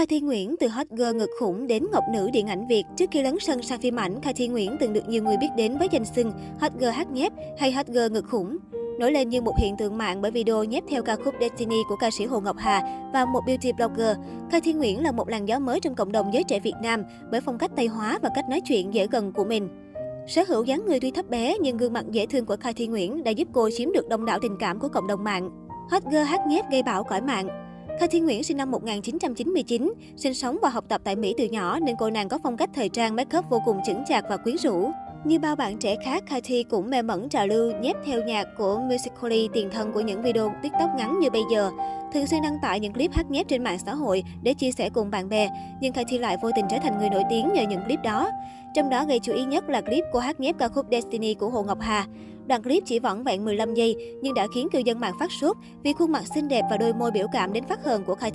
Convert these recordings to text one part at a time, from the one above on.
Khai Thi Nguyễn từ hot girl ngực khủng đến ngọc nữ điện ảnh Việt. Trước khi lấn sân sang phim ảnh, Khai Thi Nguyễn từng được nhiều người biết đến với danh xưng hot girl hát nhép hay hot girl ngực khủng. Nổi lên như một hiện tượng mạng bởi video nhép theo ca khúc Destiny của ca sĩ Hồ Ngọc Hà và một beauty blogger. Khai Thi Nguyễn là một làn gió mới trong cộng đồng giới trẻ Việt Nam bởi phong cách Tây hóa và cách nói chuyện dễ gần của mình. Sở hữu dáng người tuy thấp bé nhưng gương mặt dễ thương của Khai Thi Nguyễn đã giúp cô chiếm được đông đảo tình cảm của cộng đồng mạng. Hot girl hát nhép gây bão cõi mạng. Khai Thiên Nguyễn sinh năm 1999, sinh sống và học tập tại Mỹ từ nhỏ nên cô nàng có phong cách thời trang make up vô cùng chững chạc và quyến rũ. Như bao bạn trẻ khác, Khai Thi cũng mê mẩn trào lưu nhép theo nhạc của Musical.ly tiền thân của những video TikTok ngắn như bây giờ. Thường xuyên đăng tải những clip hát nhép trên mạng xã hội để chia sẻ cùng bạn bè, nhưng Khai Thi lại vô tình trở thành người nổi tiếng nhờ những clip đó. Trong đó gây chú ý nhất là clip cô hát nhép ca khúc Destiny của Hồ Ngọc Hà. Đoạn clip chỉ vỏn vẹn 15 giây nhưng đã khiến cư dân mạng phát sốt vì khuôn mặt xinh đẹp và đôi môi biểu cảm đến phát hờn của Khai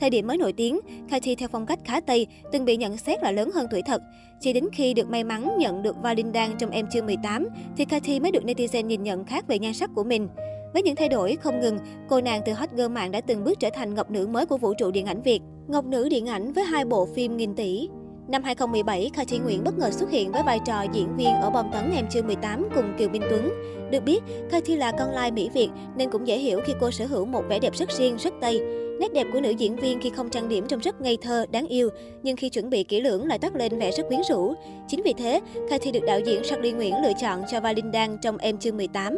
Thời điểm mới nổi tiếng, Khai theo phong cách khá Tây, từng bị nhận xét là lớn hơn tuổi thật. Chỉ đến khi được may mắn nhận được vai Đan trong Em Chưa 18, thì Khai mới được netizen nhìn nhận khác về nhan sắc của mình. Với những thay đổi không ngừng, cô nàng từ hot girl mạng đã từng bước trở thành ngọc nữ mới của vũ trụ điện ảnh Việt. Ngọc nữ điện ảnh với hai bộ phim nghìn tỷ, Năm 2017, Kha Thi Nguyễn bất ngờ xuất hiện với vai trò diễn viên ở bom tấn Em chưa 18 cùng Kiều Minh Tuấn. Được biết, Kha Thi là con lai Mỹ Việt nên cũng dễ hiểu khi cô sở hữu một vẻ đẹp rất riêng, rất Tây. Nét đẹp của nữ diễn viên khi không trang điểm trông rất ngây thơ, đáng yêu, nhưng khi chuẩn bị kỹ lưỡng lại toát lên vẻ rất quyến rũ. Chính vì thế, Kha Thi được đạo diễn Charlie Nguyễn lựa chọn cho vai Linh Đan trong Em chưa 18.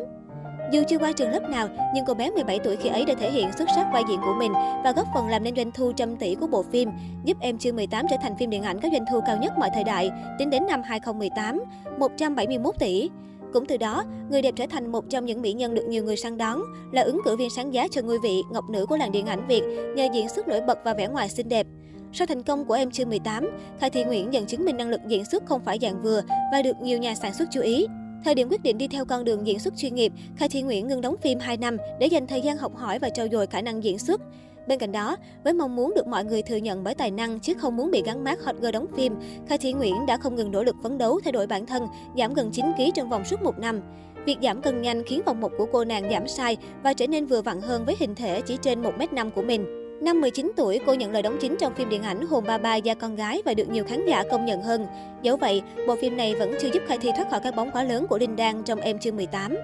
Dù chưa qua trường lớp nào, nhưng cô bé 17 tuổi khi ấy đã thể hiện xuất sắc vai diễn của mình và góp phần làm nên doanh thu trăm tỷ của bộ phim, giúp Em chưa 18 trở thành phim điện ảnh có doanh thu cao nhất mọi thời đại, tính đến năm 2018, 171 tỷ. Cũng từ đó, người đẹp trở thành một trong những mỹ nhân được nhiều người săn đón, là ứng cử viên sáng giá cho ngôi vị ngọc nữ của làng điện ảnh Việt nhờ diễn xuất nổi bật và vẻ ngoài xinh đẹp. Sau thành công của Em chưa 18, Khai Thị Nguyễn dần chứng minh năng lực diễn xuất không phải dạng vừa và được nhiều nhà sản xuất chú ý. Thời điểm quyết định đi theo con đường diễn xuất chuyên nghiệp, Khai Thi Nguyễn ngừng đóng phim 2 năm để dành thời gian học hỏi và trau dồi khả năng diễn xuất. Bên cạnh đó, với mong muốn được mọi người thừa nhận bởi tài năng chứ không muốn bị gắn mát hot girl đóng phim, Khai Thi Nguyễn đã không ngừng nỗ lực phấn đấu thay đổi bản thân, giảm gần 9 kg trong vòng suốt một năm. Việc giảm cân nhanh khiến vòng một của cô nàng giảm sai và trở nên vừa vặn hơn với hình thể chỉ trên 1m5 của mình. Năm 19 tuổi, cô nhận lời đóng chính trong phim điện ảnh Hồn Ba Ba Gia Con Gái và được nhiều khán giả công nhận hơn. Dẫu vậy, bộ phim này vẫn chưa giúp Khai Thi thoát khỏi các bóng quá lớn của Linh Đan trong Em Chưa 18.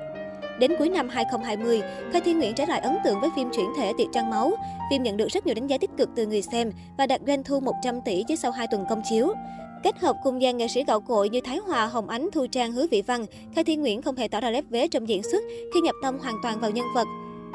Đến cuối năm 2020, Khai Thi Nguyễn trở lại ấn tượng với phim chuyển thể Tiệc Trăng Máu. Phim nhận được rất nhiều đánh giá tích cực từ người xem và đạt doanh thu 100 tỷ chỉ sau 2 tuần công chiếu. Kết hợp cùng dàn nghệ sĩ gạo cội như Thái Hòa, Hồng Ánh, Thu Trang, Hứa Vị Văn, Khai Thi Nguyễn không hề tỏ ra lép vế trong diễn xuất khi nhập tâm hoàn toàn vào nhân vật.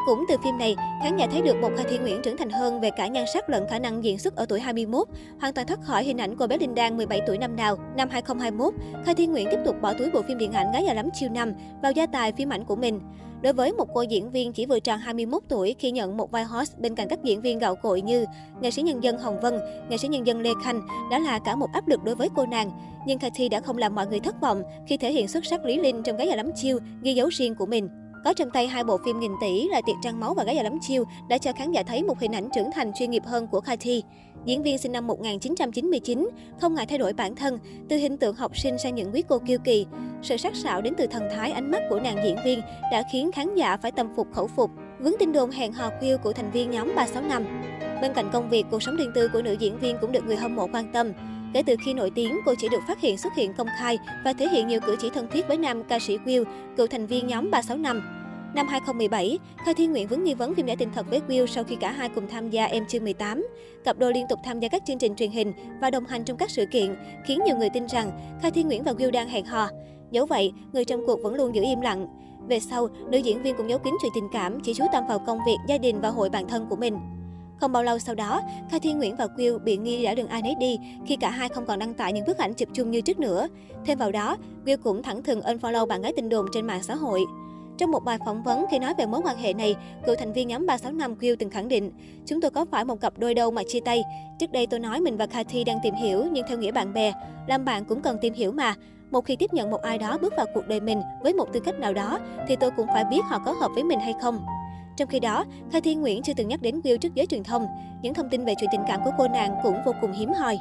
Cũng từ phim này, khán giả thấy được một Khai Thiên Nguyễn trưởng thành hơn về cả nhan sắc lẫn khả năng diễn xuất ở tuổi 21, hoàn toàn thoát khỏi hình ảnh cô bé Linh Đan 17 tuổi năm nào. Năm 2021, Khai Thiên Nguyễn tiếp tục bỏ túi bộ phim điện ảnh Gái già lắm chiêu năm vào gia tài phim ảnh của mình. Đối với một cô diễn viên chỉ vừa tròn 21 tuổi khi nhận một vai host bên cạnh các diễn viên gạo cội như nghệ sĩ nhân dân Hồng Vân, nghệ sĩ nhân dân Lê Khanh đã là cả một áp lực đối với cô nàng. Nhưng Kathy đã không làm mọi người thất vọng khi thể hiện xuất sắc Lý Linh trong Gái già lắm chiêu, ghi dấu riêng của mình. Có trong tay hai bộ phim nghìn tỷ là Tiệc Trăng Máu và Gái già lắm chiêu đã cho khán giả thấy một hình ảnh trưởng thành chuyên nghiệp hơn của Kathy Diễn viên sinh năm 1999, không ngại thay đổi bản thân, từ hình tượng học sinh sang những quý cô kiêu kỳ. Sự sắc sảo đến từ thần thái ánh mắt của nàng diễn viên đã khiến khán giả phải tâm phục khẩu phục. Vướng tin đồn hẹn hò khuya của thành viên nhóm 365. Bên cạnh công việc, cuộc sống riêng tư của nữ diễn viên cũng được người hâm mộ quan tâm. Kể từ khi nổi tiếng, cô chỉ được phát hiện xuất hiện công khai và thể hiện nhiều cử chỉ thân thiết với nam ca sĩ Will, cựu thành viên nhóm 365. Năm 2017, Khai Thiên Nguyện vướng nghi vấn phim đã tình thật với Will sau khi cả hai cùng tham gia Em Chưa 18. Cặp đôi liên tục tham gia các chương trình truyền hình và đồng hành trong các sự kiện, khiến nhiều người tin rằng Khai Thiên Nguyễn và Will đang hẹn hò. Dẫu vậy, người trong cuộc vẫn luôn giữ im lặng. Về sau, nữ diễn viên cũng giấu kín chuyện tình cảm, chỉ chú tâm vào công việc, gia đình và hội bạn thân của mình. Không bao lâu sau đó, Kha Thiên Nguyễn và Will bị nghi đã đường ai nấy đi khi cả hai không còn đăng tải những bức ảnh chụp chung như trước nữa. Thêm vào đó, Will cũng thẳng thừng unfollow bạn gái tin đồn trên mạng xã hội. Trong một bài phỏng vấn khi nói về mối quan hệ này, cựu thành viên nhóm 365 Q từng khẳng định, chúng tôi có phải một cặp đôi đâu mà chia tay. Trước đây tôi nói mình và Cathy đang tìm hiểu nhưng theo nghĩa bạn bè, làm bạn cũng cần tìm hiểu mà. Một khi tiếp nhận một ai đó bước vào cuộc đời mình với một tư cách nào đó thì tôi cũng phải biết họ có hợp với mình hay không. Trong khi đó, Khai Thiên Nguyễn chưa từng nhắc đến Will trước giới truyền thông. Những thông tin về chuyện tình cảm của cô nàng cũng vô cùng hiếm hoi.